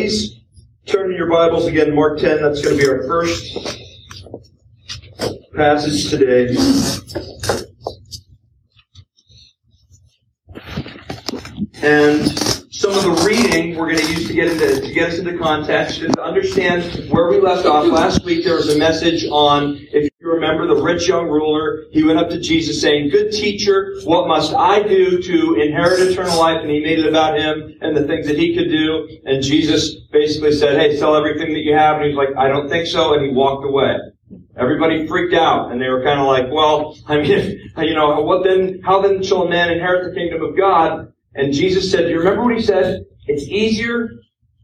please turn in your Bibles again, Mark 10. That's going to be our first passage today. And some of the reading we're going to use to get into to get us into context and to understand where we left off. Last week there was a message on if remember the rich young ruler, he went up to Jesus saying, Good teacher, what must I do to inherit eternal life? And he made it about him and the things that he could do. And Jesus basically said, Hey, sell everything that you have. And he's like, I don't think so. And he walked away. Everybody freaked out and they were kind of like, well, I mean, you know, what then, how then shall a man inherit the kingdom of God? And Jesus said, do you remember what he said? It's easier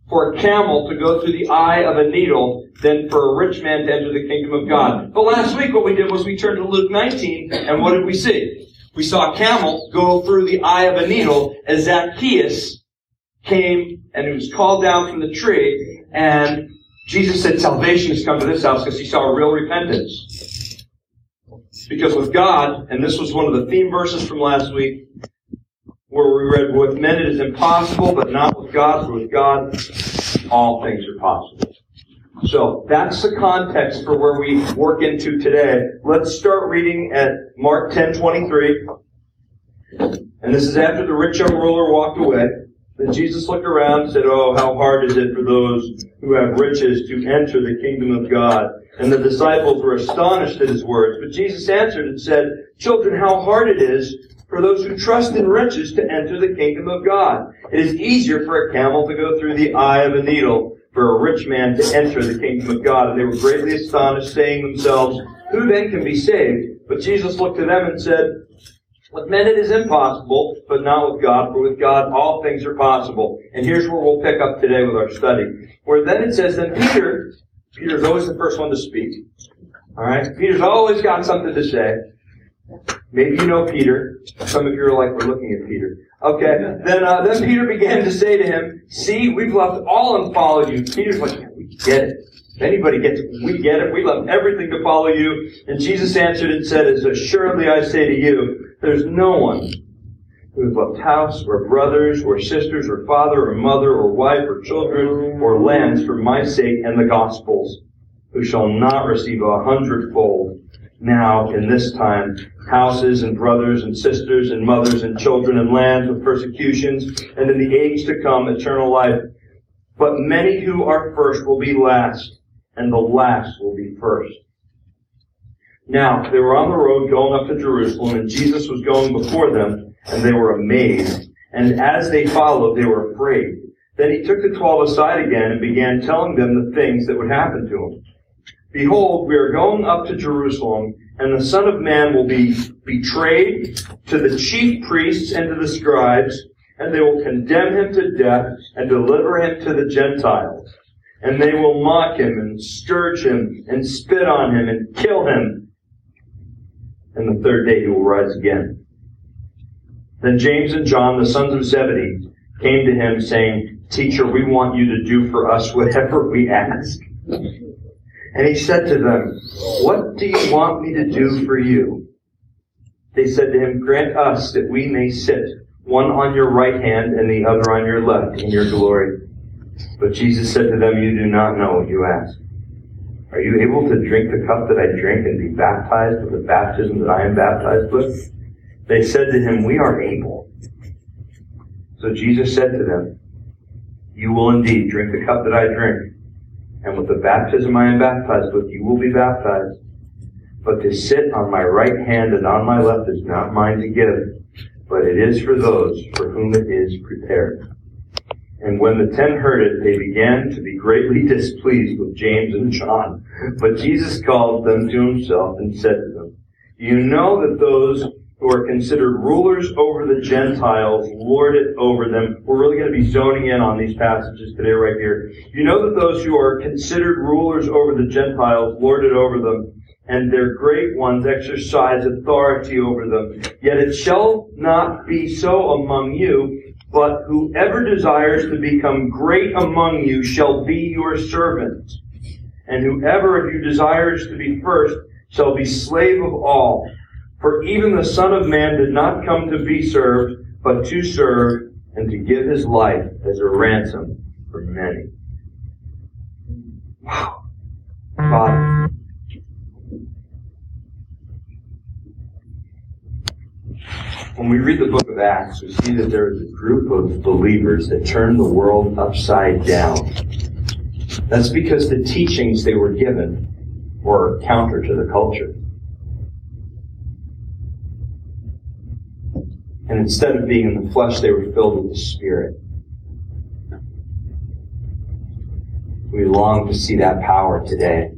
for a camel to go through the eye of a needle than for a rich man to enter the kingdom of God. But last week what we did was we turned to Luke 19 and what did we see? We saw a camel go through the eye of a needle as Zacchaeus came and he was called down from the tree and Jesus said salvation has come to this house because he saw a real repentance. Because with God, and this was one of the theme verses from last week, where we read, with men it is impossible, but not with God, for with God all things are possible. So that's the context for where we work into today. Let's start reading at Mark 10:23. And this is after the rich young ruler walked away. Then Jesus looked around and said, Oh, how hard is it for those who have riches to enter the kingdom of God? And the disciples were astonished at his words. But Jesus answered and said, Children, how hard it is for those who trust in riches to enter the kingdom of God. It is easier for a camel to go through the eye of a needle for a rich man to enter the kingdom of God. And they were greatly astonished, saying themselves, Who then can be saved? But Jesus looked at them and said, with men it is impossible, but not with God, for with God all things are possible. And here's where we'll pick up today with our study. Where then it says, then Peter, Peter's always the first one to speak. Alright? Peter's always got something to say. Maybe you know Peter. Some of you are like, we're looking at Peter. Okay. Then, uh, then Peter began to say to him, see, we've left all and followed you. Peter's like, yeah, we get it. If anybody gets it, we get it. We left everything to follow you. And Jesus answered and said, as assuredly I say to you, there's no one who has left house or brothers or sisters or father or mother or wife or children or lands for my sake and the gospel's who shall not receive a hundredfold now in this time houses and brothers and sisters and mothers and children and lands with persecutions and in the age to come eternal life. But many who are first will be last and the last will be first. Now, they were on the road going up to Jerusalem, and Jesus was going before them, and they were amazed. And as they followed, they were afraid. Then he took the twelve aside again and began telling them the things that would happen to him. Behold, we are going up to Jerusalem, and the Son of Man will be betrayed to the chief priests and to the scribes, and they will condemn him to death and deliver him to the Gentiles. And they will mock him and scourge him and spit on him and kill him and the third day he will rise again. Then James and John, the sons of Zebedee, came to him saying, Teacher, we want you to do for us whatever we ask. And he said to them, What do you want me to do for you? They said to him, Grant us that we may sit, one on your right hand and the other on your left, in your glory. But Jesus said to them, You do not know what you ask. Are you able to drink the cup that I drink and be baptized with the baptism that I am baptized with? They said to him, We are able. So Jesus said to them, You will indeed drink the cup that I drink, and with the baptism I am baptized with, you will be baptized. But to sit on my right hand and on my left is not mine to give, but it is for those for whom it is prepared. And when the ten heard it, they began to be greatly displeased with James and John. But Jesus called them to himself and said to them, You know that those who are considered rulers over the Gentiles lord it over them. We're really going to be zoning in on these passages today right here. You know that those who are considered rulers over the Gentiles lord it over them, and their great ones exercise authority over them. Yet it shall not be so among you, but whoever desires to become great among you shall be your servant. And whoever of you desires to be first shall be slave of all. For even the Son of Man did not come to be served, but to serve and to give his life as a ransom for many. Wow. When we read the book of Acts, we see that there is a group of believers that turned the world upside down. That's because the teachings they were given were counter to the culture. And instead of being in the flesh, they were filled with the Spirit. We long to see that power today.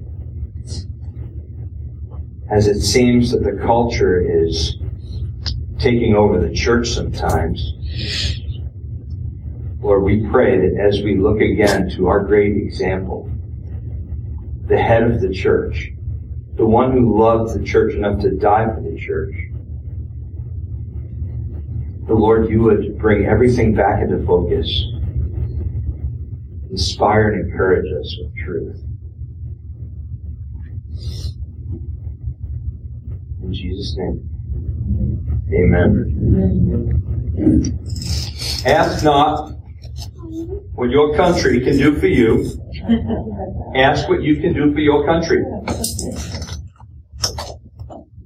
As it seems that the culture is taking over the church sometimes, Lord, we pray that as we look again to our great example, the head of the church, the one who loved the church enough to die for the church, the Lord, you would bring everything back into focus, inspire and encourage us with truth. In Jesus' name. Amen. Ask not what your country can do for you. Ask what you can do for your country.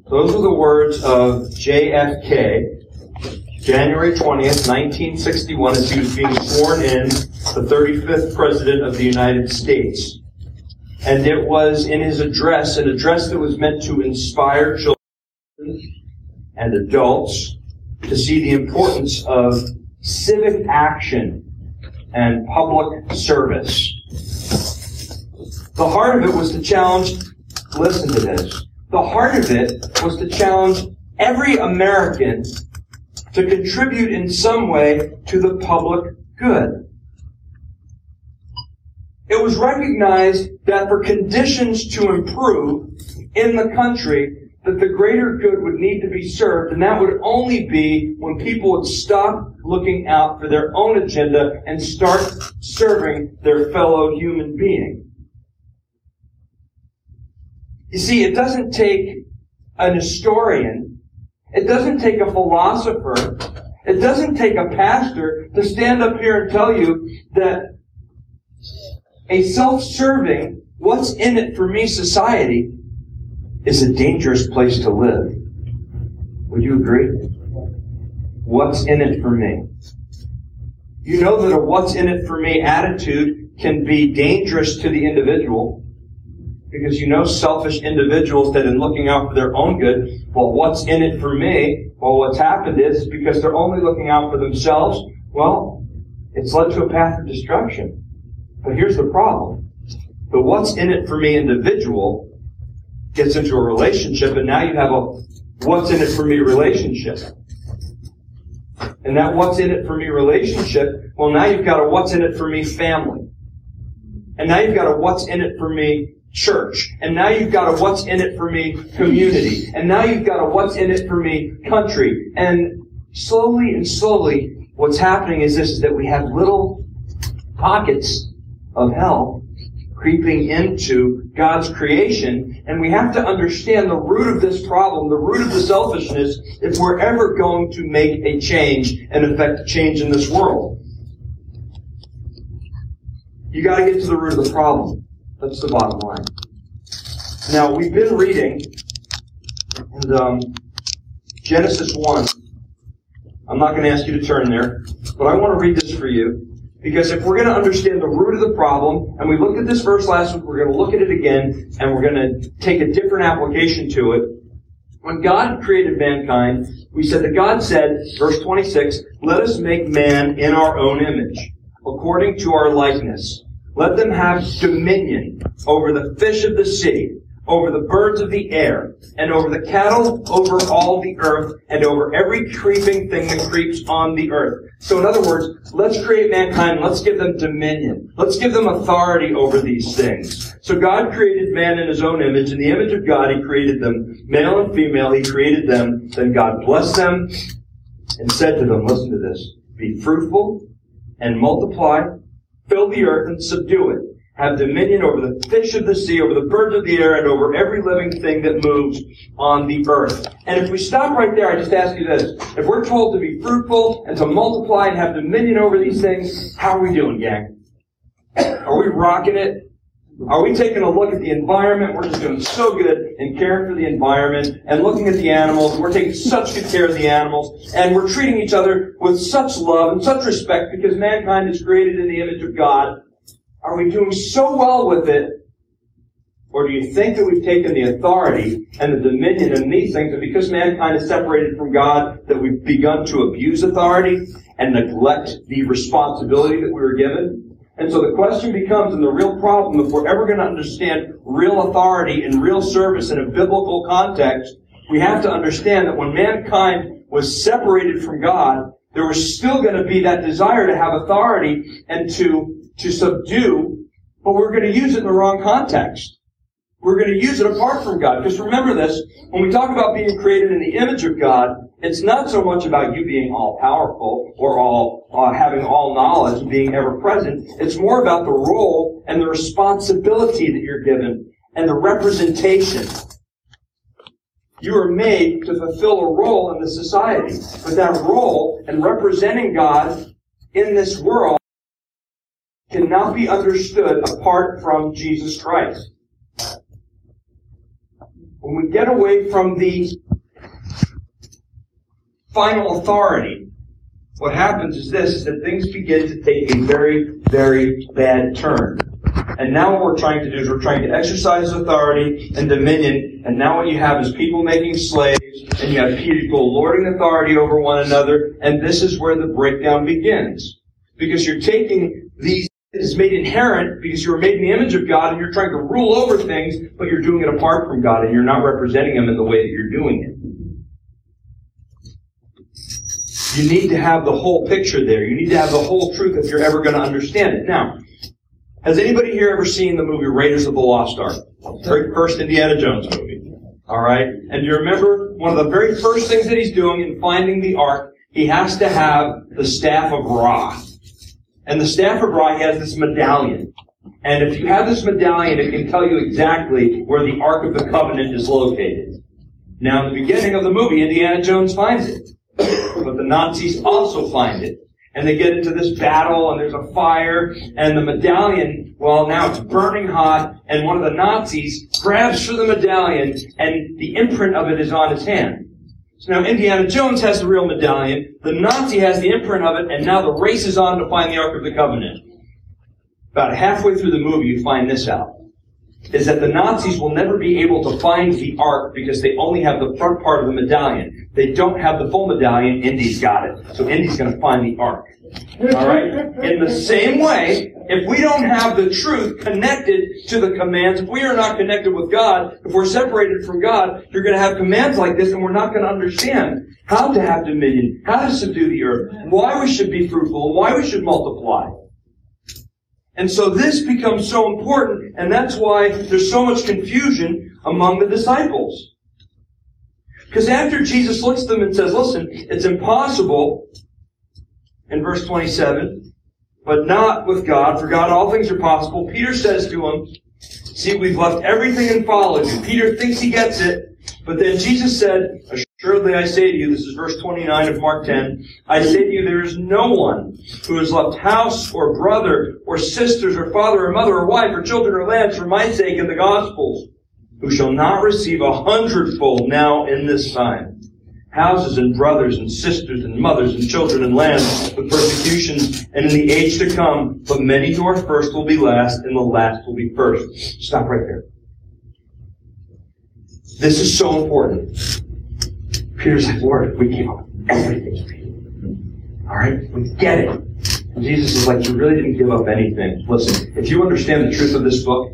Those are the words of JFK, January 20th, 1961, as he was being sworn in the 35th President of the United States. And it was in his address, an address that was meant to inspire children and adults to see the importance of civic action and public service. The heart of it was to challenge, listen to this, the heart of it was to challenge every American to contribute in some way to the public good. It was recognized that for conditions to improve in the country, that the greater good would need to be served, and that would only be when people would stop looking out for their own agenda and start serving their fellow human being. You see, it doesn't take an historian, it doesn't take a philosopher, it doesn't take a pastor to stand up here and tell you that a self-serving, what's in it for me society is a dangerous place to live. Would you agree? What's in it for me? You know that a what's in it for me attitude can be dangerous to the individual because you know selfish individuals that in looking out for their own good, well, what's in it for me? Well, what's happened is because they're only looking out for themselves, well, it's led to a path of destruction. But here's the problem. The what's in it for me individual gets into a relationship, and now you have a what's in it for me relationship. And that what's in it for me relationship, well, now you've got a what's in it for me family. And now you've got a what's in it for me church. And now you've got a what's in it for me community. And now you've got a what's in it for me country. And slowly and slowly, what's happening is this, is that we have little pockets of hell creeping into God's creation. And we have to understand the root of this problem, the root of the selfishness, if we're ever going to make a change and affect a change in this world. You gotta get to the root of the problem. That's the bottom line. Now, we've been reading and um, Genesis 1. I'm not going to ask you to turn there, but I want to read this for you. Because if we're going to understand the root of the problem, and we looked at this verse last week, we're going to look at it again, and we're going to take a different application to it. When God created mankind, we said that God said, verse 26, let us make man in our own image, according to our likeness. Let them have dominion over the fish of the sea, over the birds of the air, and over the cattle, over all the earth, and over every creeping thing that creeps on the earth. So in other words, let's create mankind, let's give them dominion. Let's give them authority over these things. So God created man in his own image. In the image of God, he created them, male and female, he created them. Then God blessed them and said to them, listen to this, be fruitful and multiply, fill the earth and subdue it have dominion over the fish of the sea, over the birds of the air, and over every living thing that moves on the earth. And if we stop right there, I just ask you this. If we're told to be fruitful and to multiply and have dominion over these things, how are we doing, gang? Are we rocking it? Are we taking a look at the environment? We're just doing so good in caring for the environment and looking at the animals. We're taking such good care of the animals and we're treating each other with such love and such respect because mankind is created in the image of God. Are we doing so well with it? Or do you think that we've taken the authority and the dominion in these things and because mankind is separated from God that we've begun to abuse authority and neglect the responsibility that we were given? And so the question becomes, and the real problem, if we're ever going to understand real authority and real service in a biblical context, we have to understand that when mankind was separated from God, there was still going to be that desire to have authority and to, to subdue, but we're going to use it in the wrong context. We're going to use it apart from God. Because remember this, when we talk about being created in the image of God, it's not so much about you being all powerful or all uh, having all knowledge, being ever present. It's more about the role and the responsibility that you're given and the representation. You are made to fulfill a role in the society, but that role and representing God in this world cannot be understood apart from Jesus Christ. When we get away from the final authority, what happens is this, is that things begin to take a very, very bad turn. And now what we're trying to do is we're trying to exercise authority and dominion, and now what you have is people making slaves, and you have people lording authority over one another, and this is where the breakdown begins. Because you're taking these is made inherent because you were made in the image of God and you're trying to rule over things, but you're doing it apart from God and you're not representing Him in the way that you're doing it. You need to have the whole picture there. You need to have the whole truth if you're ever going to understand it. Now, has anybody here ever seen the movie Raiders of the Lost Ark? Very first Indiana Jones movie. Alright? And you remember one of the very first things that he's doing in finding the Ark, he has to have the staff of Ra. And the staff of Ra has this medallion. And if you have this medallion, it can tell you exactly where the Ark of the Covenant is located. Now, in the beginning of the movie, Indiana Jones finds it. But the Nazis also find it. And they get into this battle, and there's a fire, and the medallion, well, now it's burning hot, and one of the Nazis grabs for the medallion, and the imprint of it is on his hand. So now Indiana Jones has the real medallion, the Nazi has the imprint of it, and now the race is on to find the Ark of the Covenant. About halfway through the movie, you find this out. Is that the Nazis will never be able to find the Ark because they only have the front part of the medallion. They don't have the full medallion. Indy's got it. So Indy's going to find the Ark. Alright? In the same way, if we don't have the truth connected to the commands, if we are not connected with God, if we're separated from God, you're going to have commands like this and we're not going to understand how to have dominion, how to subdue the earth, why we should be fruitful, why we should multiply. And so this becomes so important, and that's why there's so much confusion among the disciples. Because after Jesus looks at them and says, listen, it's impossible in verse 27, but not with God. For God, all things are possible. Peter says to him, see, we've left everything and followed you. Peter thinks he gets it, but then Jesus said, Assuredly I say to you, this is verse 29 of Mark 10, I say to you, there is no one who has left house or brother or sisters or father or mother or wife or children or lands for my sake in the Gospels, who shall not receive a hundredfold now in this time houses and brothers and sisters and mothers and children and lands with persecutions and in the age to come, but many who are first will be last and the last will be first. Stop right there. This is so important. Peter's like, Lord, we gave up everything for you. Alright? We get it. And Jesus is like, you really didn't give up anything. Listen, if you understand the truth of this book,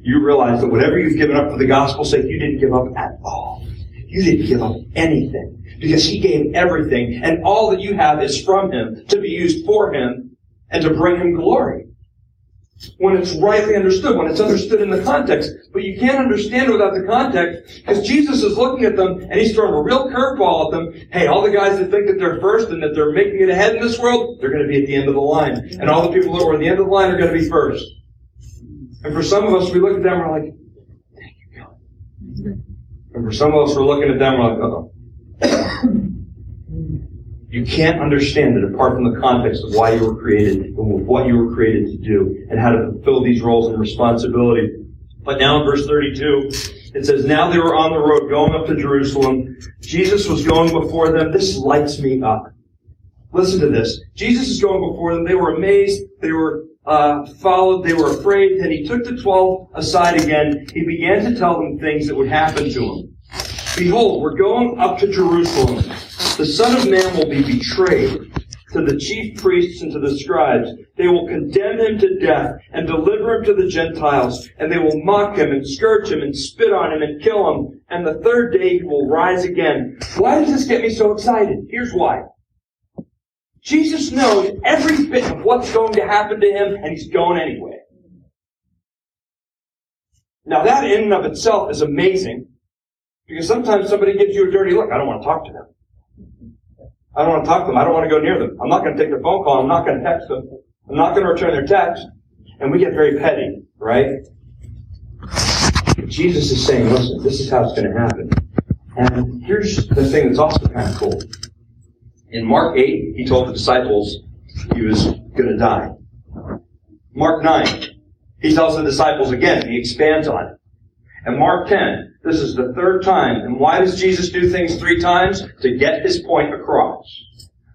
you realize that whatever you've given up for the gospel's sake, you didn't give up at all. You didn't give up anything because He gave everything and all that you have is from Him to be used for Him and to bring Him glory. When it's rightly understood, when it's understood in the context. But you can't understand it without the context because Jesus is looking at them and He's throwing a real curveball at them. Hey, all the guys that think that they're first and that they're making it ahead in this world, they're going to be at the end of the line. And all the people that were at the end of the line are going to be first. And for some of us, we look at them and we're like, thank you, God. And for some of us, we're looking at them, and we're like, oh You can't understand it apart from the context of why you were created and what you were created to do and how to fulfill these roles and responsibility. But now in verse 32, it says, Now they were on the road going up to Jerusalem. Jesus was going before them. This lights me up. Listen to this. Jesus is going before them. They were amazed. They were uh, followed. They were afraid. Then he took the twelve aside again. He began to tell them things that would happen to him. Behold, we're going up to Jerusalem. The Son of Man will be betrayed to the chief priests and to the scribes. They will condemn him to death and deliver him to the Gentiles, and they will mock him and scourge him and spit on him and kill him. And the third day he will rise again. Why does this get me so excited? Here's why. Jesus knows every bit of what's going to happen to him, and he's going anyway. Now that in and of itself is amazing, because sometimes somebody gives you a dirty look. I don't want to talk to them. I don't want to talk to them. I don't want to go near them. I'm not going to take their phone call. I'm not going to text them. I'm not going to return their text. And we get very petty, right? Jesus is saying, listen, this is how it's going to happen. And here's the thing that's also kind of cool. In Mark 8, he told the disciples he was going to die. Mark 9, he tells the disciples again, he expands on it. And Mark 10, this is the third time. And why does Jesus do things three times? To get his point across.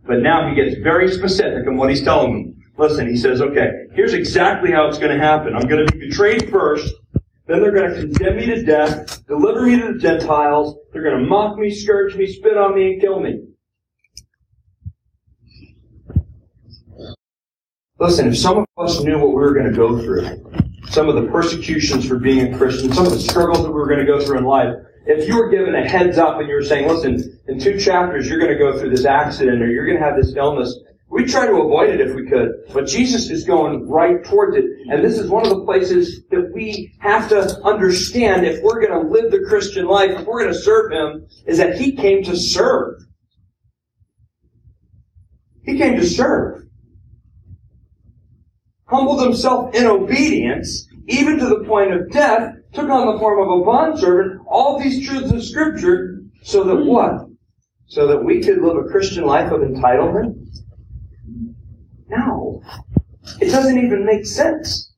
But now he gets very specific in what he's telling them. Listen, he says, okay, here's exactly how it's going to happen. I'm going to be betrayed first. Then they're going to condemn me to death, deliver me to the Gentiles. They're going to mock me, scourge me, spit on me, and kill me. Listen, if some of us knew what we were going to go through, some of the persecutions for being a Christian, some of the struggles that we were going to go through in life, if you were given a heads up and you were saying, listen, in two chapters you're going to go through this accident or you're going to have this illness, we try to avoid it if we could. But Jesus is going right towards it. And this is one of the places that we have to understand if we're going to live the Christian life, if we're going to serve Him, is that He came to serve. He came to serve humbled himself in obedience, even to the point of death, took on the form of a bondservant, all these truths of Scripture, so that what? So that we could live a Christian life of entitlement? No. It doesn't even make sense.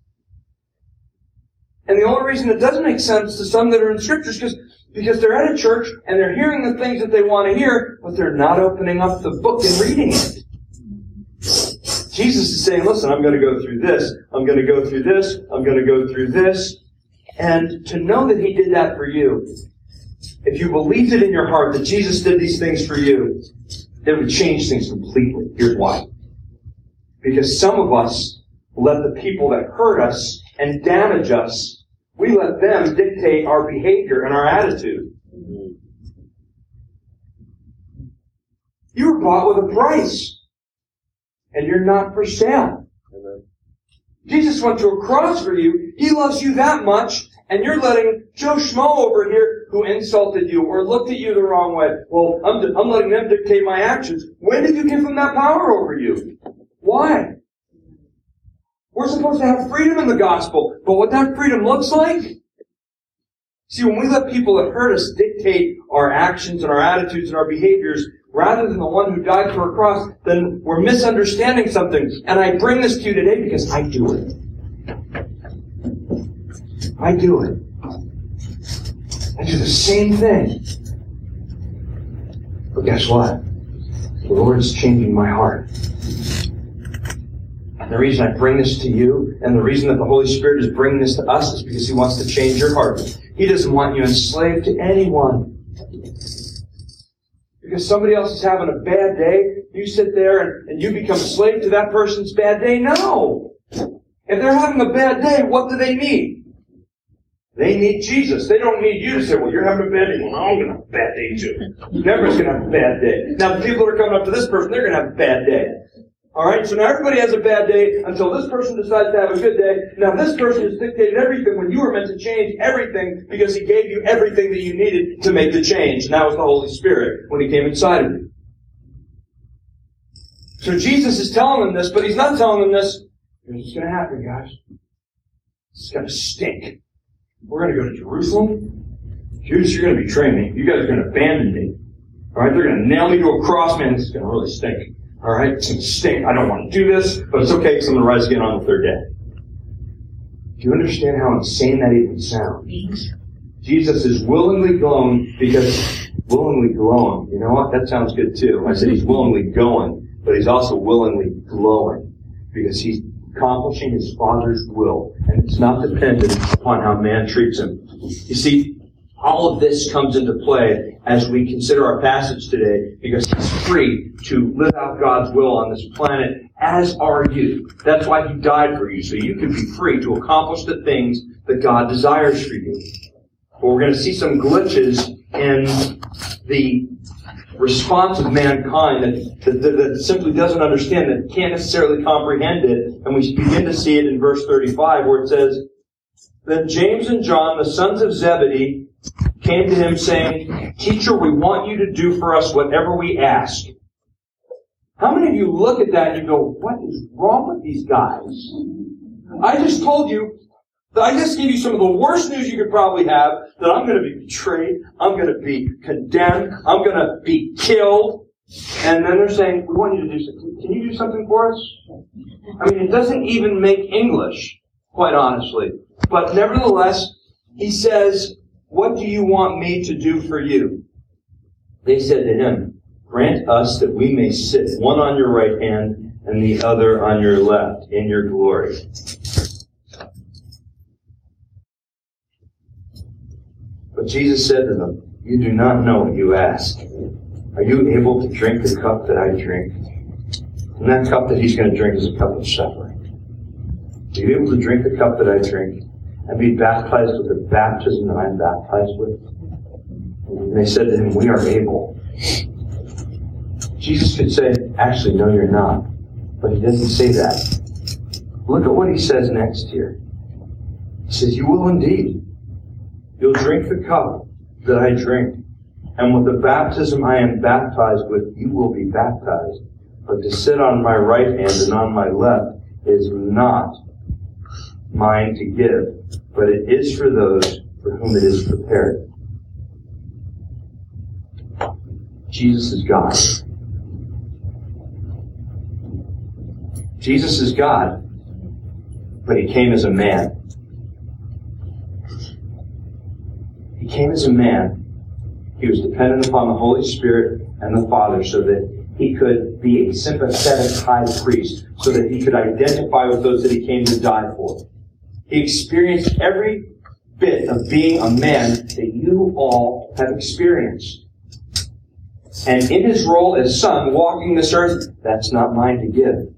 And the only reason it doesn't make sense to some that are in Scriptures is because they're at a church and they're hearing the things that they want to hear, but they're not opening up the book and reading it. Jesus is saying, listen, I'm going to go through this. I'm going to go through this. I'm going to go through this. And to know that He did that for you, if you believed it in your heart that Jesus did these things for you, it would change things completely. Here's why. Because some of us let the people that hurt us and damage us, we let them dictate our behavior and our attitude. You were bought with a price and you're not for sale. Amen. Jesus went to a cross for you. He loves you that much, and you're letting Joe Schmo over here who insulted you or looked at you the wrong way. Well, I'm, I'm letting them dictate my actions. When did you give them that power over you? Why? We're supposed to have freedom in the gospel, but what that freedom looks like? See, when we let people that hurt us dictate our actions and our attitudes and our behaviors, rather than the one who died for a cross, then we're misunderstanding something. And I bring this to you today because I do it. I do it. I do the same thing. But guess what? The Lord is changing my heart. And the reason I bring this to you, and the reason that the Holy Spirit is bringing this to us, is because He wants to change your heart. He doesn't want you enslaved to anyone because somebody else is having a bad day, you sit there and, and you become a slave to that person's bad day? No. If they're having a bad day, what do they need? They need Jesus. They don't need you to say, well, you're having a bad day. Well, I'm going to have a bad day too. Never's going to have a bad day. Now, the people that are coming up to this person, they're going to have a bad day. Alright, so now everybody has a bad day until this person decides to have a good day. Now this person has dictated everything when you were meant to change everything because he gave you everything that you needed to make the change. And that was the Holy Spirit when he came inside of you. So Jesus is telling them this, but he's not telling them this. It's going to happen, guys. It's going to stink. We're going to go to Jerusalem. Judas, you're going to betray me. You guys are going to abandon me. All right, they're going to nail me to a cross. Man, this is going to really stink. All right, it's stink. I don't want to do this, but it's okay because I'm going to rise again on the third day. Do you understand how insane that even sounds? Jesus is willingly going because willingly glowing. You know what? That sounds good too. I said he's willingly going, but he's also willingly glowing because he's accomplishing his Father's will, and it's not dependent upon how man treats him. You see, all of this comes into play as we consider our passage today because he's free to live out God's will on this planet, as are you. That's why he died for you, so you can be free to accomplish the things that God desires for you. But we're going to see some glitches in the response of mankind that, that, that, that, simply doesn't understand, that can't necessarily comprehend it. And we begin to see it in verse 35 where it says, Then James and John, the sons of Zebedee, came to him saying, Teacher, we want you to do for us whatever we ask. How many of you look at that and you go, what is wrong with these guys? I just told you I just give you some of the worst news you could probably have that I'm going to be betrayed, I'm going to be condemned, I'm going to be killed. And then they're saying, we want you to do something. Can you do something for us? I mean, it doesn't even make English, quite honestly. But nevertheless, he says, what do you want me to do for you? They said to him, grant us that we may sit one on your right hand and the other on your left in your glory. But Jesus said to them, You do not know what you ask. Are you able to drink the cup that I drink? And that cup that he's going to drink is a cup of suffering. Are you able to drink the cup that I drink and be baptized with the baptism that I am baptized with? And they said to him, We are able. Jesus could say, Actually, no, you're not. But he doesn't say that. Look at what he says next here. He says, You will indeed. You'll drink the cup that I drink, and with the baptism I am baptized with, you will be baptized. But to sit on my right hand and on my left is not mine to give, but it is for those for whom it is prepared. Jesus is God. Jesus is God, but he came as a man. He came as a man. He was dependent upon the Holy Spirit and the Father so that he could be a sympathetic high priest, so that he could identify with those that he came to die for. He experienced every bit of being a man that you all have experienced. And in his role as son, walking this earth, that's not mine to give.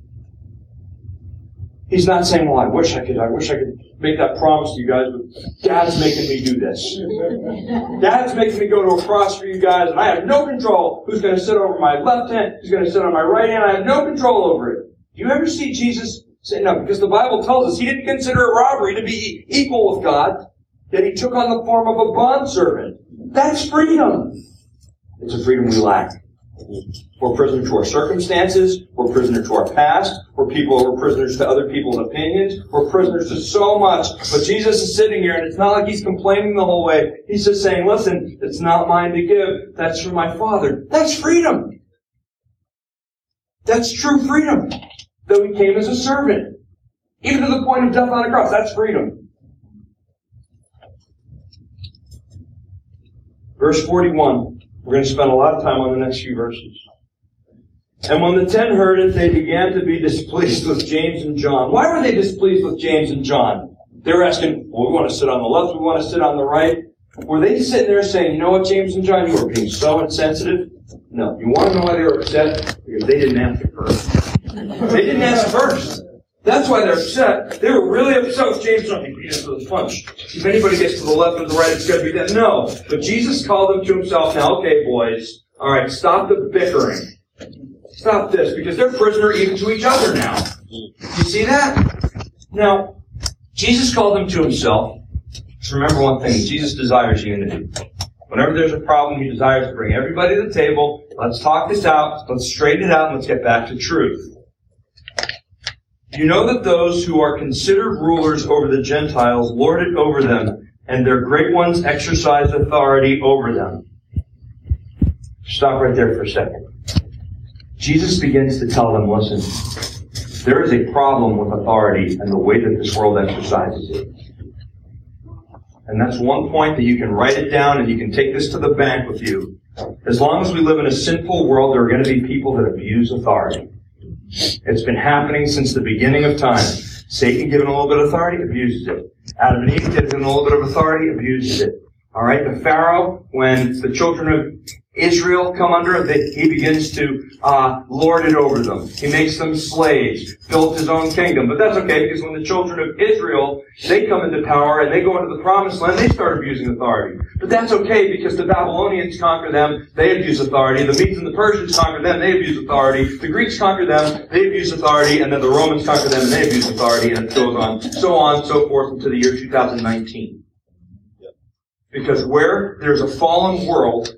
He's not saying, well, I wish I could, I wish I could make that promise to you guys, but Dad's making me do this. Dad's making me go to a cross for you guys, and I have no control who's going to sit over my left hand, who's going to sit on my right hand. I have no control over it. Do you ever see Jesus say, no, because the Bible tells us he didn't consider it robbery to be equal with God, yet he took on the form of a bondservant. That's freedom. It's a freedom we lack. We're prisoners to our circumstances. We're prisoners to our past. We're people. We're prisoners to other people's opinions. We're prisoners to so much. But Jesus is sitting here, and it's not like he's complaining the whole way. He's just saying, "Listen, it's not mine to give. That's from my Father." That's freedom. That's true freedom. Though he came as a servant, even to the point of death on a cross. That's freedom. Verse forty-one. We're going to spend a lot of time on the next few verses. And when the ten heard it, they began to be displeased with James and John. Why were they displeased with James and John? They were asking, well, we want to sit on the left, we want to sit on the right. Were they sitting there saying, you know what, James and John, you are being so insensitive? No. You want to know why they were upset? Because they didn't ask first. They didn't ask first. That's why they're upset. They were really upset with James. Not beat us punch. If anybody gets to the left or the right, it's going to be that. No. But Jesus called them to himself. Now, okay, boys. All right, stop the bickering. Stop this because they're prisoner even to each other now. You see that? Now, Jesus called them to himself. Just remember one thing. Jesus desires unity. Whenever there's a problem, he desires to bring everybody to the table. Let's talk this out. Let's straighten it out and let's get back to truth. You know that those who are considered rulers over the Gentiles lord it over them, and their great ones exercise authority over them. Stop right there for a second. Jesus begins to tell them, listen, there is a problem with authority and the way that this world exercises it. And that's one point that you can write it down and you can take this to the bank with you. As long as we live in a sinful world, there are going to be people that abuse authority. It's been happening since the beginning of time. Satan given a little bit of authority, abuses it. Adam and Eve given a little bit of authority, abuses it. Alright, the Pharaoh, when the children of Israel come under it, he begins to uh, lord it over them. He makes them slaves, built his own kingdom. But that's okay because when the children of Israel, they come into power and they go into the promised land, they start abusing authority. But that's okay because the Babylonians conquer them, they abuse authority. The Medes and the Persians conquer them, they abuse authority. The Greeks conquer them, they abuse authority. And then the Romans conquer them and they abuse authority. And it goes on, so on, so forth until the year 2019. Because where there's a fallen world,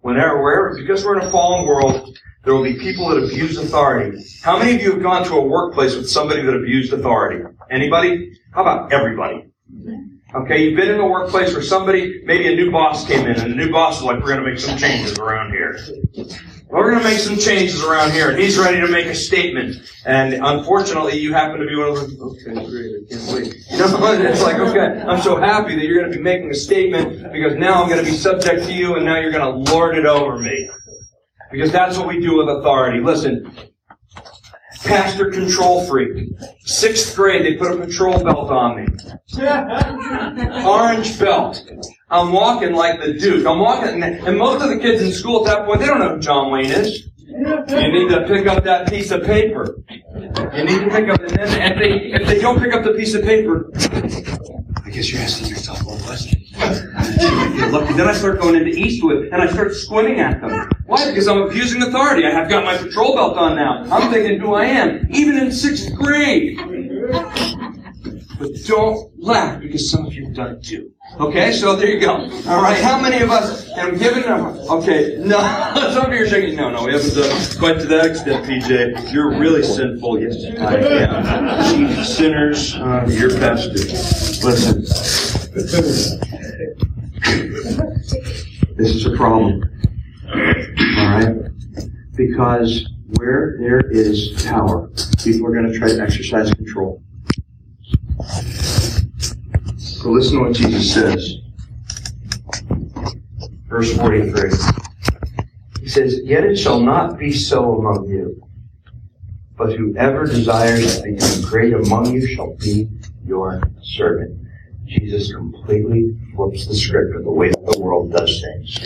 Whenever, wherever, because we're in a fallen world, there will be people that abuse authority. How many of you have gone to a workplace with somebody that abused authority? Anybody? How about everybody? Okay, you've been in a workplace where somebody, maybe a new boss came in, and the new boss is like, we're going to make some changes around here. We're going to make some changes around here, and he's ready to make a statement. And unfortunately, you happen to be one of those, okay, great, I can't wait. You know, it's like, okay, I'm so happy that you're going to be making a statement because now I'm going to be subject to you and now you're going to lord it over me. Because that's what we do with authority. Listen, pastor control freak. Sixth grade, they put a patrol belt on me. Orange belt. I'm walking like the Duke. I'm walking, and most of the kids in school at that point, they don't know who John Wayne is. You need to pick up that piece of paper. You need to pick up, and then if they, if they don't pick up the piece of paper, I guess you're asking yourself then I start going into Eastwood, and I start squinting at them. Why? Because I'm abusing authority. I have got my patrol belt on now. I'm thinking who I am, even in sixth grade. But don't laugh because some of you have done it too. Okay, so there you go. All right, how many of us have given them? Okay, no, some of you are shaking. No, no, we haven't done quite to that extent, PJ. You're really sinful. Yes, I am. Sinners, uh, your pastor. Listen, this is a problem. All right, because where there is power, people are going to try to exercise control. So listen to what Jesus says. Verse 43. He says, Yet it shall not be so among you. But whoever desires to become great among you shall be your servant. Jesus completely flips the script of the way that the world does things.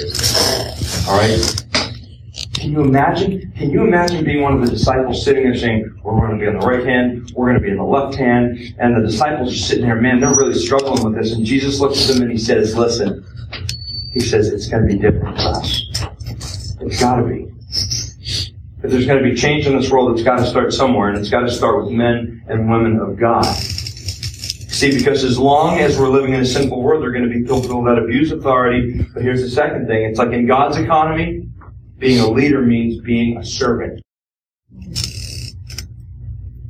Alright? Can you imagine? Can you imagine being one of the disciples sitting there saying, we're going to be on the right hand, we're going to be on the left hand, and the disciples are sitting there, man, they're really struggling with this, and Jesus looks at them and he says, listen, he says, it's going to be different for us. It's got to be. If there's going to be change in this world, it's got to start somewhere, and it's got to start with men and women of God. See, because as long as we're living in a sinful world, there are going to be people that abuse authority. But here's the second thing. It's like in God's economy, being a leader means being a servant.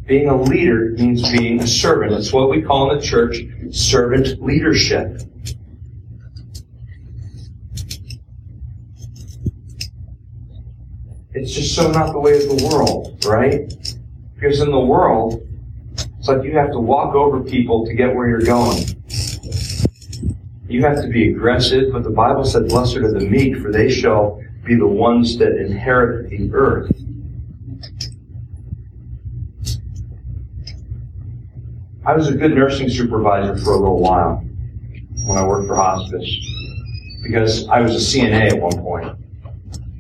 Being a leader means being a servant. That's what we call in the church servant leadership. It's just so not the way of the world, right? Because in the world, like you have to walk over people to get where you're going. You have to be aggressive, but the Bible said, Blessed are the meek, for they shall be the ones that inherit the earth. I was a good nursing supervisor for a little while when I worked for hospice because I was a CNA at one point.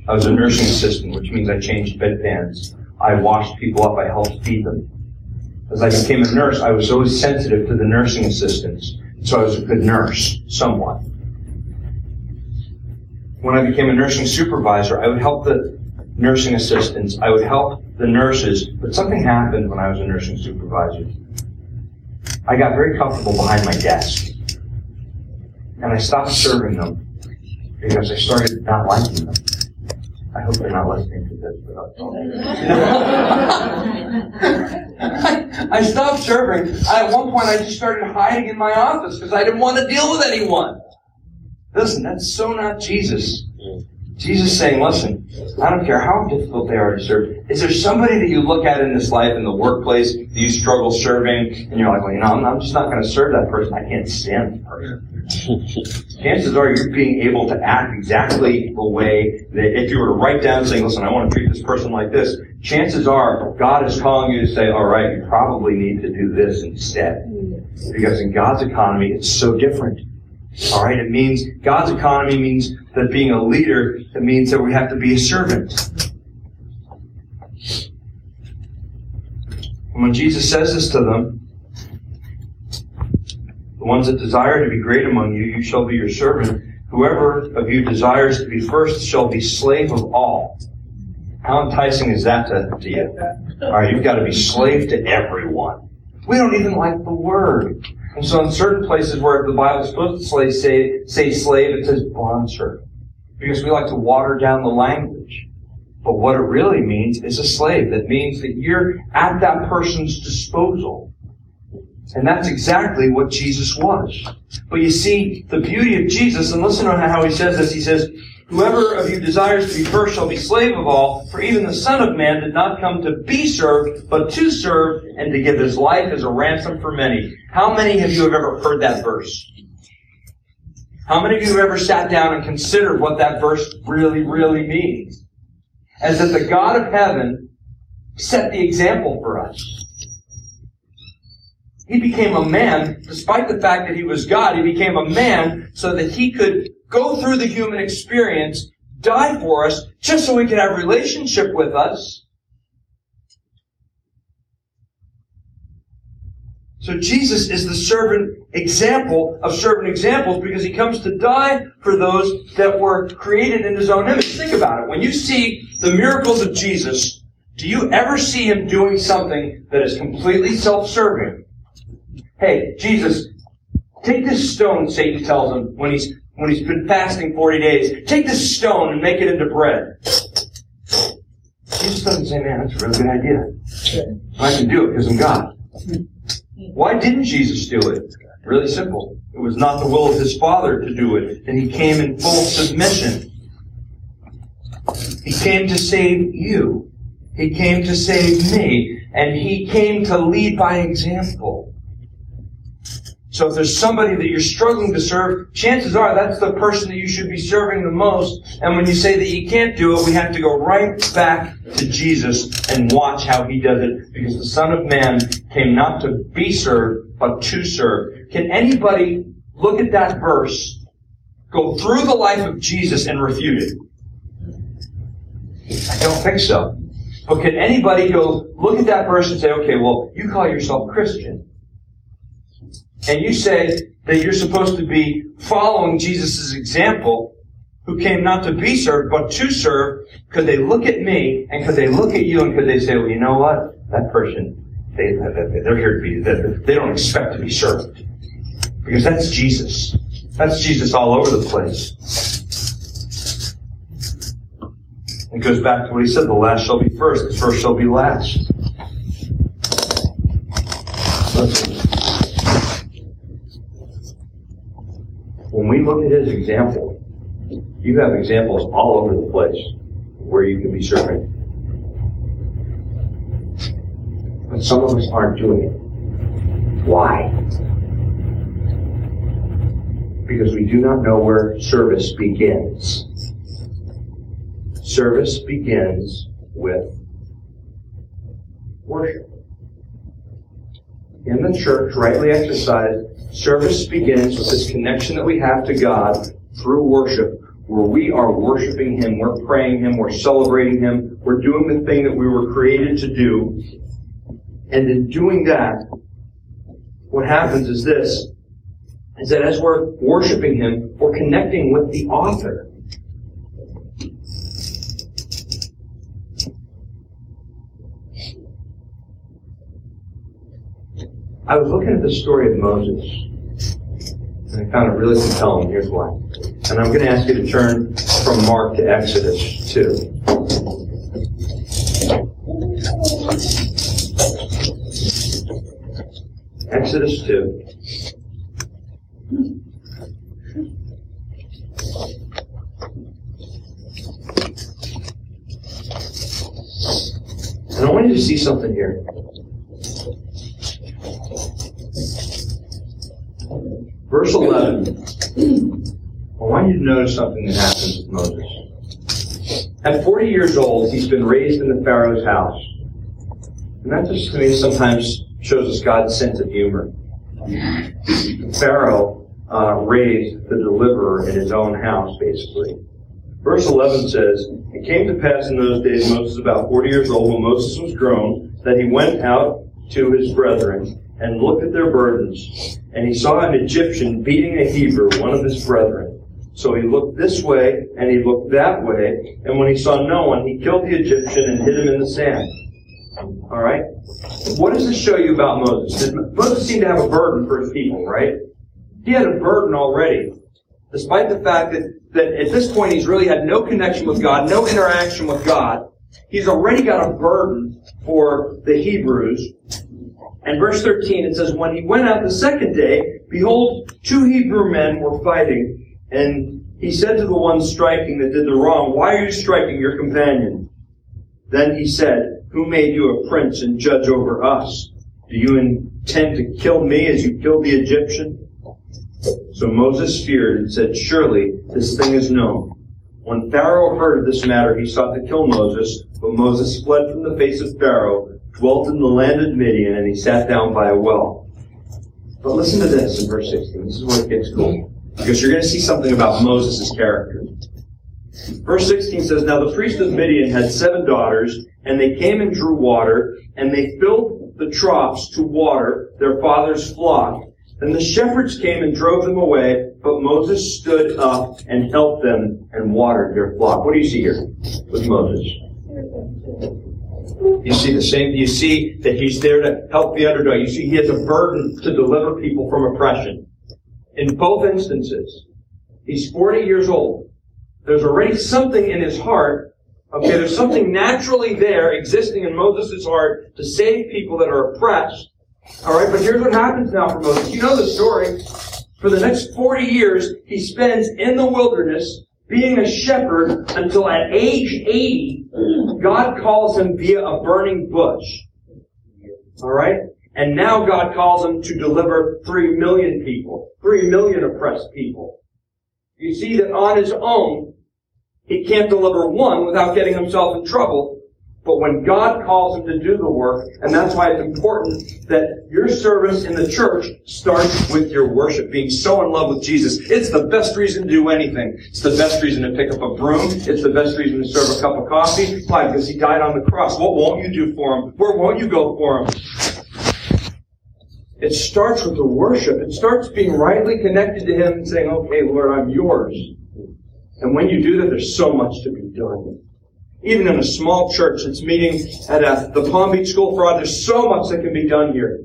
I was a nursing assistant, which means I changed bedpans. I washed people up. I helped feed them. As I became a nurse, I was always sensitive to the nursing assistants. So I was a good nurse, somewhat when I became a nursing supervisor, I would help the nursing assistants. I would help the nurses. But something happened when I was a nursing supervisor. I got very comfortable behind my desk. And I stopped serving them because I started not liking them. I hope they're not listening to this, but I, I stopped serving. I, at one point, I just started hiding in my office because I didn't want to deal with anyone. Listen, that's so not Jesus. Mm. Jesus is saying, listen, I don't care how difficult they are to serve. Is there somebody that you look at in this life, in the workplace, that you struggle serving, and you're like, well, you know, I'm, I'm just not going to serve that person. I can't stand that person. Chances are you're being able to act exactly the way that if you were to write down saying, listen, I want to treat this person like this, chances are God is calling you to say, all right, you probably need to do this instead. Mm. Because in God's economy, it's so different. All right, it means God's economy means that being a leader, it means that we have to be a servant. And when Jesus says this to them, the ones that desire to be great among you, you shall be your servant. Whoever of you desires to be first shall be slave of all. How enticing is that to, to you? All right, you've got to be slave to everyone. We don't even like the word. And so in certain places where the Bible is supposed to say, say slave, it says bondservant. Because we like to water down the language. But what it really means is a slave. That means that you're at that person's disposal. And that's exactly what Jesus was. But you see, the beauty of Jesus, and listen to how he says this. He says, Whoever of you desires to be first shall be slave of all, for even the Son of Man did not come to be served, but to serve and to give his life as a ransom for many. How many of you have ever heard that verse? How many of you have ever sat down and considered what that verse really, really means? As that the God of heaven set the example for us. He became a man, despite the fact that he was God, he became a man so that he could go through the human experience, die for us, just so we could have relationship with us. So Jesus is the servant example of servant examples because he comes to die for those that were created in his own image. Think about it. When you see the miracles of Jesus, do you ever see him doing something that is completely self-serving? Hey, Jesus, take this stone, Satan tells him when he's when he's been fasting 40 days, take this stone and make it into bread. Jesus doesn't say, man, that's a really good idea. I can do it because I'm God. Why didn't Jesus do it? Really simple. It was not the will of his Father to do it, and he came in full submission. He came to save you. He came to save me, and he came to lead by example. So if there's somebody that you're struggling to serve, chances are that's the person that you should be serving the most. And when you say that you can't do it, we have to go right back to Jesus and watch how he does it because the Son of Man came not to be served, but to serve. Can anybody look at that verse, go through the life of Jesus and refute it? I don't think so. But can anybody go look at that verse and say, okay, well, you call yourself Christian and you say that you're supposed to be following Jesus' example, who came not to be served, but to serve, could they look at me and could they look at you and could they say, well, you know what? That person, they, they're here to be, they don't expect to be served. Because that's Jesus. That's Jesus all over the place. It goes back to what he said, the last shall be first, the first shall be last. When we look at his example, you have examples all over the place where you can be serving. But some of us aren't doing it. Why? Because we do not know where service begins. Service begins with worship. In the church, rightly exercised, Service begins with this connection that we have to God through worship, where we are worshiping Him, we're praying Him, we're celebrating Him, we're doing the thing that we were created to do. And in doing that, what happens is this, is that as we're worshiping Him, we're connecting with the author. I was looking at the story of Moses, and I found it really compelling. Here's why. And I'm going to ask you to turn from Mark to Exodus 2. Exodus 2. And I want you to see something here. Verse 11. I want you to notice something that happens with Moses. At 40 years old, he's been raised in the Pharaoh's house. And that just to me sometimes shows us God's sense of humor. Pharaoh uh, raised the deliverer in his own house, basically. Verse 11 says, It came to pass in those days, Moses about 40 years old, when Moses was grown, that he went out to his brethren and looked at their burdens. And he saw an Egyptian beating a Hebrew, one of his brethren. So he looked this way and he looked that way. And when he saw no one, he killed the Egyptian and hid him in the sand. All right? What does this show you about Moses? Moses seemed to have a burden for his people, right? He had a burden already. Despite the fact that, that at this point he's really had no connection with God, no interaction with God, he's already got a burden for the Hebrews. And verse 13, it says, When he went out the second day, behold, two Hebrew men were fighting, and he said to the one striking that did the wrong, Why are you striking your companion? Then he said, Who made you a prince and judge over us? Do you intend to kill me as you killed the Egyptian? So Moses feared and said, Surely this thing is known. When Pharaoh heard of this matter, he sought to kill Moses, but Moses fled from the face of Pharaoh, dwelt in the land of Midian, and he sat down by a well. But listen to this in verse 16. This is where it gets cool. Because you're going to see something about Moses' character. Verse 16 says, Now the priest of Midian had seven daughters, and they came and drew water, and they filled the troughs to water their father's flock. Then the shepherds came and drove them away, but Moses stood up and helped them and watered their flock. What do you see here with Moses? You see the same, you see that he's there to help the underdog. You see he has a burden to deliver people from oppression. In both instances, he's 40 years old. There's already something in his heart. Okay, there's something naturally there existing in Moses' heart to save people that are oppressed. Alright, but here's what happens now for Moses. You know the story. For the next 40 years, he spends in the wilderness being a shepherd until at age 80, God calls him via a burning bush. Alright? And now God calls him to deliver 3 million people. 3 million oppressed people. You see that on his own, he can't deliver one without getting himself in trouble. But when God calls him to do the work, and that's why it's important that your service in the church starts with your worship, being so in love with Jesus. It's the best reason to do anything. It's the best reason to pick up a broom. It's the best reason to serve a cup of coffee. Why? Because he died on the cross. What won't you do for him? Where won't you go for him? It starts with the worship. It starts being rightly connected to him and saying, okay, Lord, I'm yours. And when you do that, there's so much to be done even in a small church that's meeting at a, the Palm Beach School for Art, there's so much that can be done here.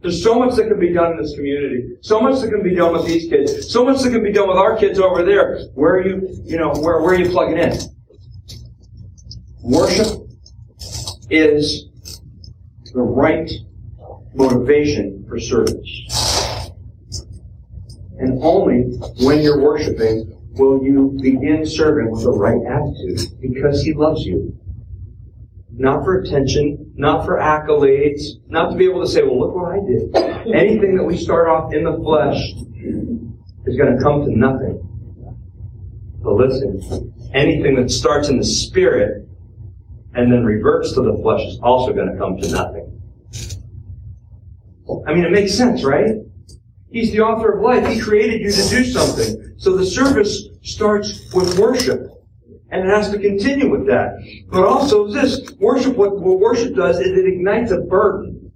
There's so much that can be done in this community. So much that can be done with these kids. So much that can be done with our kids over there. Where are you, you know, where, where are you plugging in? Worship is the right motivation for service. And only when you're worshiping will you begin serving with the right attitude because He loves you. Not for attention, not for accolades, not to be able to say, well, look what I did. Anything that we start off in the flesh is going to come to nothing. But listen, anything that starts in the spirit and then reverts to the flesh is also going to come to nothing. I mean, it makes sense, right? He's the author of life. He created you to do something. So the service starts with worship. And it has to continue with that. But also this, worship, what, what worship does is it ignites a burden.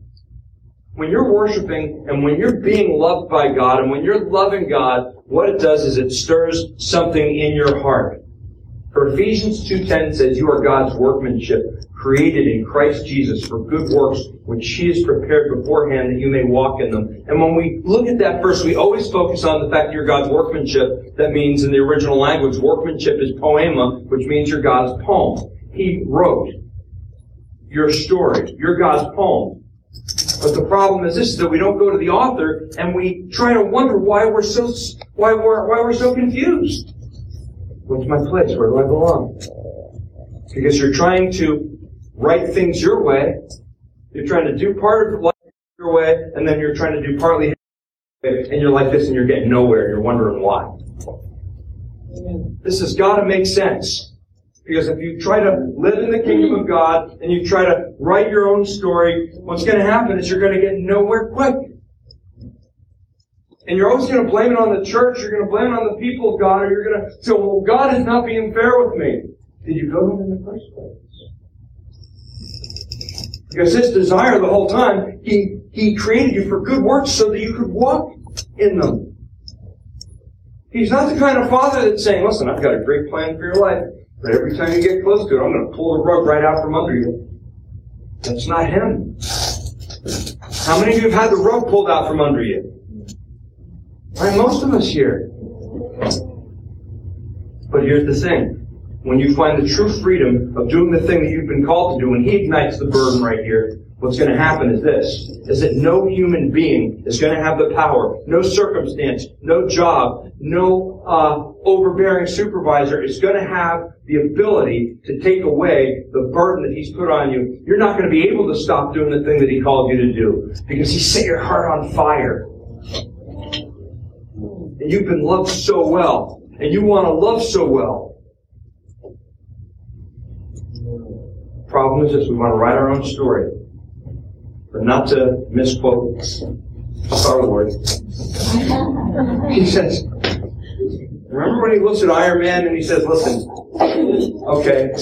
When you're worshiping and when you're being loved by God and when you're loving God, what it does is it stirs something in your heart. For Ephesians 2.10 says, You are God's workmanship, created in Christ Jesus for good works, which He has prepared beforehand that you may walk in them. And when we look at that verse, we always focus on the fact that you're God's workmanship. That means in the original language, workmanship is poema, which means you're God's poem. He wrote your story. You're God's poem. But the problem is this, is that we don't go to the author and we try to wonder why we're so, why we're, why we're so confused. What's my place? Where do I belong? Because you're trying to write things your way. You're trying to do part of life your way, and then you're trying to do partly and you're like this and you're getting nowhere and you're wondering why. This has got to make sense. Because if you try to live in the kingdom of God and you try to write your own story, what's going to happen is you're going to get nowhere quick. And you're always going to blame it on the church, you're going to blame it on the people of God, or you're going to say, well, God is not being fair with me. Did you go in the first place? Because His desire the whole time, He, He created you for good works so that you could walk in them. He's not the kind of father that's saying, listen, I've got a great plan for your life. But every time you get close to it, I'm going to pull the rug right out from under you. That's not him. How many of you have had the rug pulled out from under you? Right, most of us here. But here's the thing. When you find the true freedom of doing the thing that you've been called to do, when He ignites the burden right here, what's going to happen is this, is that no human being is going to have the power, no circumstance, no job, no uh, overbearing supervisor is going to have the ability to take away the burden that he's put on you. You're not going to be able to stop doing the thing that he called you to do because he set your heart on fire. And you've been loved so well, and you want to love so well. Problem is this, we want to write our own story but not to misquote Star Lord. He says, remember when he looks at Iron Man and he says, listen, okay,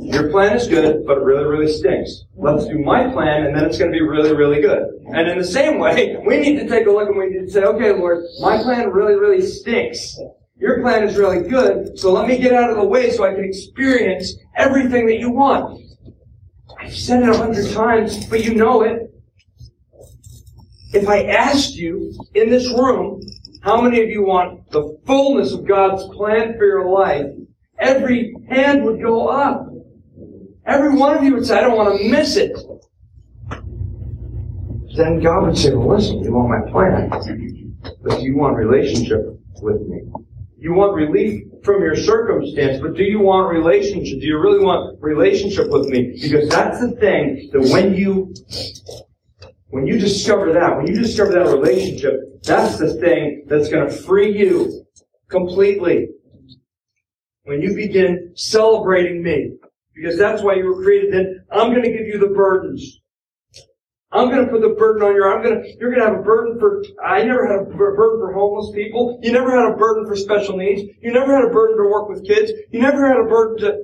your plan is good, but it really, really stinks. Let's do my plan, and then it's going to be really, really good. And in the same way, we need to take a look and we need to say, okay, Lord, my plan really, really stinks. Your plan is really good, so let me get out of the way so I can experience everything that you want. I've said it a hundred times, but you know it. If I asked you in this room, how many of you want the fullness of God's plan for your life? Every hand would go up. Every one of you would say, I don't want to miss it. Then God would say, well, listen, you want my plan, but you want relationship with me? You want relief from your circumstance, but do you want relationship? Do you really want relationship with me? Because that's the thing that when you when you discover that, when you discover that relationship, that's the thing that's going to free you completely. When you begin celebrating me, because that's why you were created, then I'm going to give you the burdens. I'm going to put the burden on your, I'm going to, you're going to have a burden for, I never had a burden for homeless people. You never had a burden for special needs. You never had a burden to work with kids. You never had a burden to,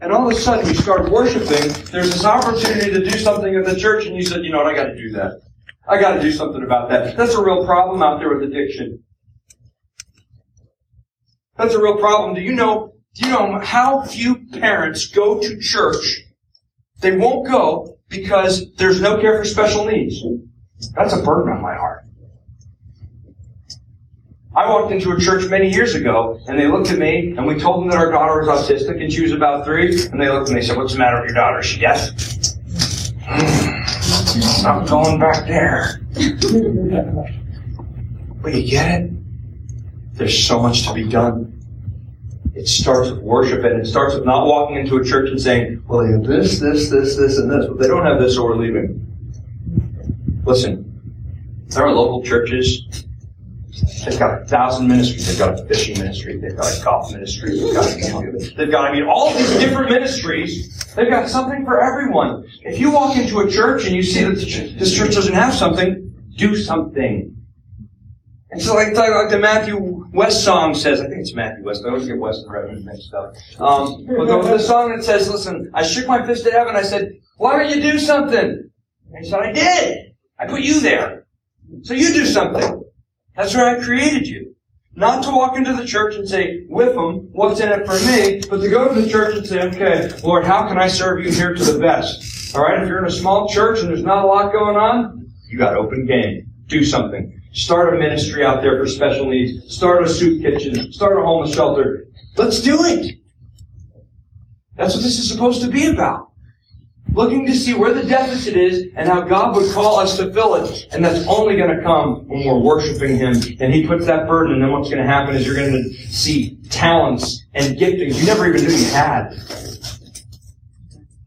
and all of a sudden you start worshiping, there's this opportunity to do something in the church, and you said, you know what, I gotta do that. I gotta do something about that. That's a real problem out there with addiction. That's a real problem. Do you know, do you know how few parents go to church? They won't go because there's no care for special needs. That's a burden on my heart. I walked into a church many years ago, and they looked at me, and we told them that our daughter was autistic, and she was about three, and they looked at me and said, what's the matter with your daughter? Is she deaf? I'm going back there. but you get it? There's so much to be done. It starts with worship, and it starts with not walking into a church and saying, well, they have this, this, this, this, and this, but they don't have this, so we're leaving. Listen, there are local churches They've got a thousand ministries. They've got a fishing ministry. They've got a golf ministry. They've got, a, they've got, I mean, all these different ministries. They've got something for everyone. If you walk into a church and you see that this church doesn't have something, do something. And so, like, like the Matthew West song says, I think it's Matthew West. I always get West and Redman mixed up. Um, but the, the song that says, "Listen, I shook my fist at heaven. I said, why don't you do something?" And he said, "I did. I put you there. So you do something." That's where I created you. Not to walk into the church and say, with them, what's in it for me, but to go to the church and say, okay, Lord, how can I serve you here to the best? Alright, if you're in a small church and there's not a lot going on, you got open game. Do something. Start a ministry out there for special needs. Start a soup kitchen. Start a homeless shelter. Let's do it. That's what this is supposed to be about looking to see where the deficit is and how God would call us to fill it. And that's only going to come when we're worshiping Him. And He puts that burden, and then what's going to happen is you're going to see talents and giftings you never even knew you had.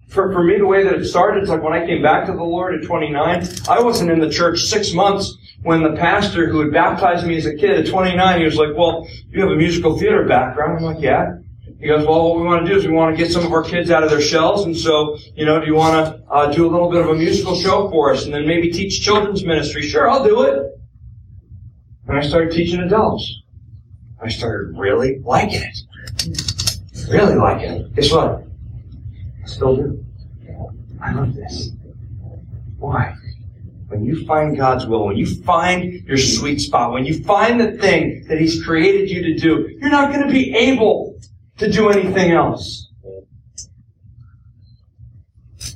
for, for me, the way that it started, it's like when I came back to the Lord at 29, I wasn't in the church six months when the pastor who had baptized me as a kid at 29, he was like, well, you have a musical theater background. I'm like, yeah. He goes, well, what we want to do is we want to get some of our kids out of their shells, and so, you know, do you want to uh, do a little bit of a musical show for us, and then maybe teach children's ministry? Sure, I'll do it. And I started teaching adults. I started really liking it. Really liking it. Guess what? I still do. I love this. Why? When you find God's will, when you find your sweet spot, when you find the thing that He's created you to do, you're not going to be able to do anything else.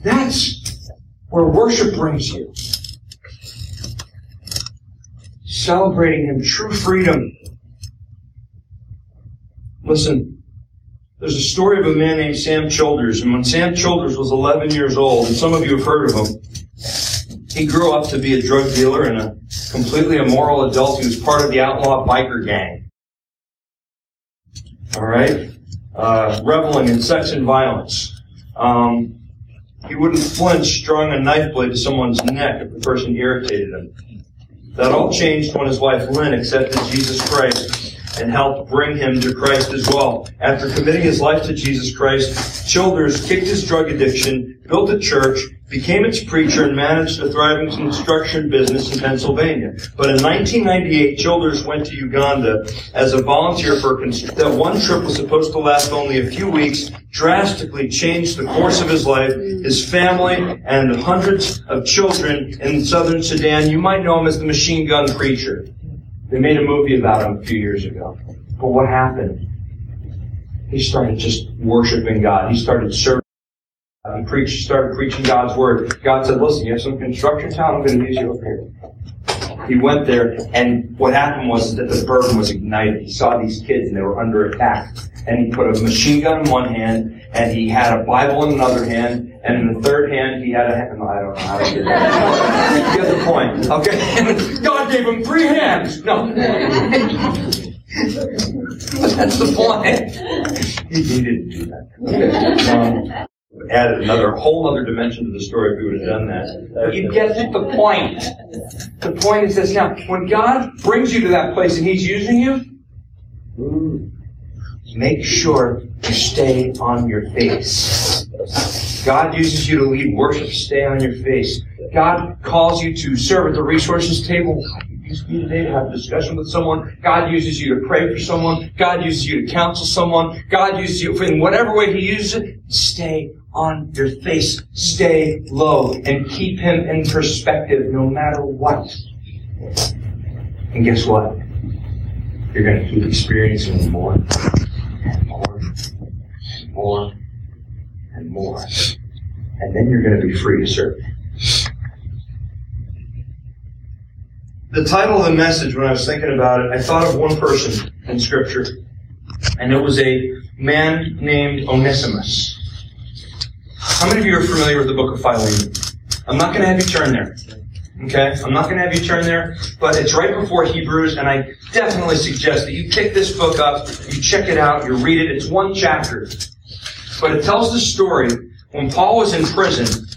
That's where worship brings you. Celebrating Him, true freedom. Listen, there's a story of a man named Sam Childers, and when Sam Childers was 11 years old, and some of you have heard of him, he grew up to be a drug dealer and a completely immoral adult. He was part of the outlaw biker gang. All right? uh, reveling in sex and violence. Um, he wouldn't flinch drawing a knife blade to someone's neck if the person irritated him. That all changed when his wife Lynn accepted Jesus Christ and helped bring him to Christ as well. After committing his life to Jesus Christ, Childers kicked his drug addiction, built a church, became its preacher, and managed a thriving construction business in Pennsylvania. But in 1998, Childers went to Uganda as a volunteer for a const- that one trip was supposed to last only a few weeks, drastically changed the course of his life, his family, and hundreds of children in southern Sudan. You might know him as the machine gun preacher. They made a movie about him a few years ago. But what happened? He started just worshiping God. He started serving. He preached, started preaching God's word. God said, listen, you have some construction town, I'm going to use you over here. He went there, and what happened was that the burden was ignited. He saw these kids, and they were under attack. And he put a machine gun in one hand, and he had a Bible in another hand, and in the third hand, he had a, I don't know how to do that. you get the point. Okay? God gave him three hands. No. That's the point. He, he didn't do that. Um, added another whole other dimension to the story if we would have done that. But you get the point. The point is this now, when God brings you to that place and He's using you, make sure you stay on your face. God uses you to lead worship, stay on your face. God calls you to serve at the resources table. Uses you today to have a discussion with someone. God uses you to pray for someone. God uses you to counsel someone. God uses you in whatever way He uses it. Stay on your face. Stay low and keep Him in perspective no matter what. And guess what? You're going to keep experiencing more and more more and more. And then you're going to be free to serve. The title of the message, when I was thinking about it, I thought of one person in Scripture. And it was a man named Onesimus. How many of you are familiar with the book of Philemon? I'm not going to have you turn there. Okay? I'm not going to have you turn there, but it's right before Hebrews, and I definitely suggest that you pick this book up, you check it out, you read it. It's one chapter. But it tells the story when Paul was in prison,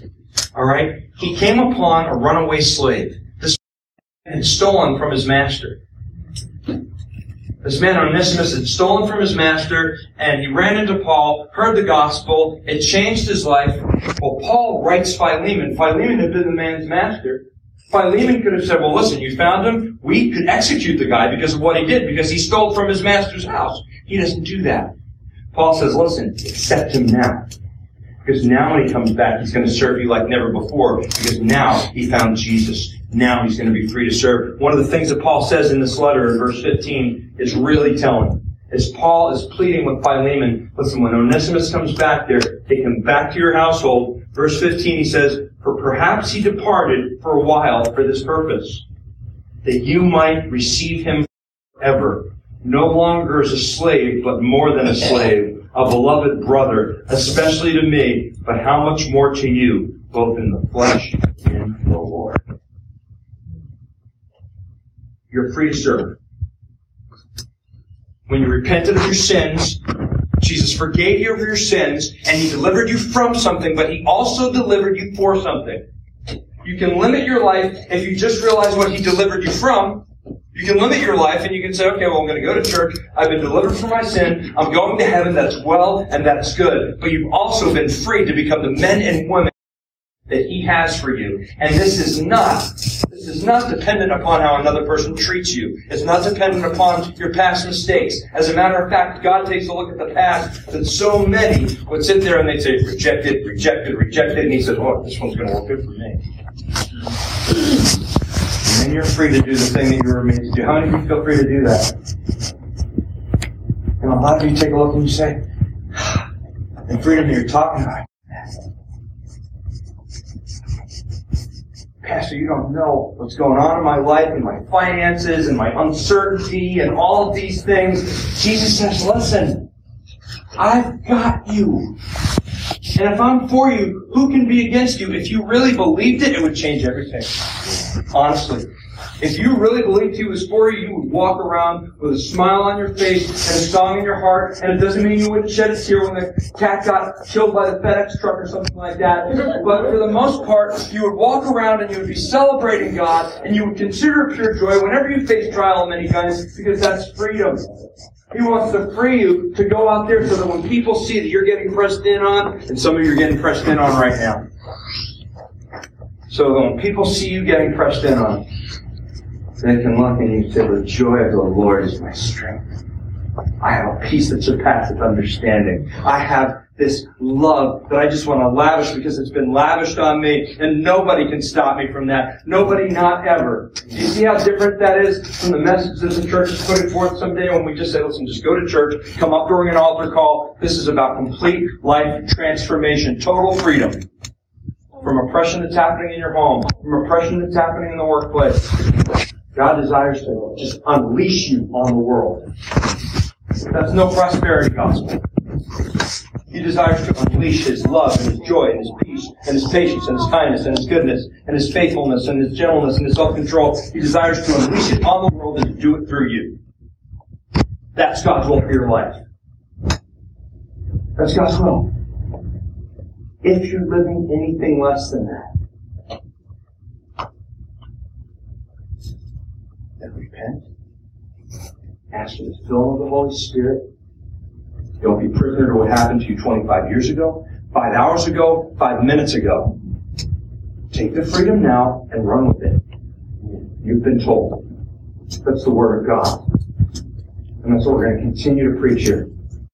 alright, he came upon a runaway slave. This man had stolen from his master. This man Onesimus had stolen from his master, and he ran into Paul, heard the gospel, it changed his life. Well, Paul writes Philemon. Philemon had been the man's master. Philemon could have said, well, listen, you found him. We could execute the guy because of what he did, because he stole from his master's house. He doesn't do that. Paul says, listen, accept him now. Because now when he comes back, he's going to serve you like never before. Because now he found Jesus. Now he's going to be free to serve. One of the things that Paul says in this letter in verse 15 is really telling. As Paul is pleading with Philemon, listen, when Onesimus comes back there, take him back to your household. Verse 15, he says, For perhaps he departed for a while for this purpose, that you might receive him forever, no longer as a slave, but more than a slave, a beloved brother, especially to me, but how much more to you, both in the flesh and the Lord. You're free to serve. When you repented of your sins, Jesus forgave you of your sins and He delivered you from something, but He also delivered you for something. You can limit your life if you just realize what He delivered you from. You can limit your life and you can say, okay, well, I'm going to go to church. I've been delivered from my sin. I'm going to heaven. That's well and that's good. But you've also been free to become the men and women that He has for you. And this is not, this is not dependent upon how another person treats you. It's not dependent upon your past mistakes. As a matter of fact, God takes a look at the past that so many would sit there and they'd say, rejected, rejected, rejected. And He says, oh, this one's going to work good for me. And you're free to do the thing that you were made to do. How many of you feel free to do that? And a lot of you take a look and you say, the freedom that you're talking about, Pastor, you don't know what's going on in my life and my finances and my uncertainty and all of these things. Jesus says, listen, I've got you. And if I'm for you, who can be against you? If you really believed it, it would change everything. Honestly. If you really believed he was for you, you would walk around with a smile on your face and a song in your heart, and it doesn't mean you wouldn't shed a tear when the cat got killed by the FedEx truck or something like that. But for the most part, you would walk around and you would be celebrating God, and you would consider it pure joy whenever you face trial of many kinds, because that's freedom. He wants to free you to go out there so that when people see that you're getting pressed in on, and some of you are getting pressed in on right now. So when people see you getting pressed in on, they can look and you say, the joy of the Lord is my strength. I have a peace that surpasses understanding. I have this love that I just want to lavish because it's been lavished on me and nobody can stop me from that. Nobody, not ever. Do you see how different that is from the message that the church is putting forth someday when we just say, listen, just go to church, come up during an altar call. This is about complete life transformation, total freedom from oppression that's happening in your home, from oppression that's happening in the workplace. God desires to just unleash you on the world. That's no prosperity gospel. He desires to unleash His love and His joy and His peace and His patience and His kindness and His goodness and His faithfulness and His gentleness and His self-control. He desires to unleash it on the world and to do it through you. That's God's will for your life. That's God's will. If you're living anything less than that, then repent. Ask for the filling of the Holy Spirit don't be prisoner to what happened to you 25 years ago, five hours ago, five minutes ago. Take the freedom now and run with it. You've been told. That's the Word of God. And that's what we're going to continue to preach here.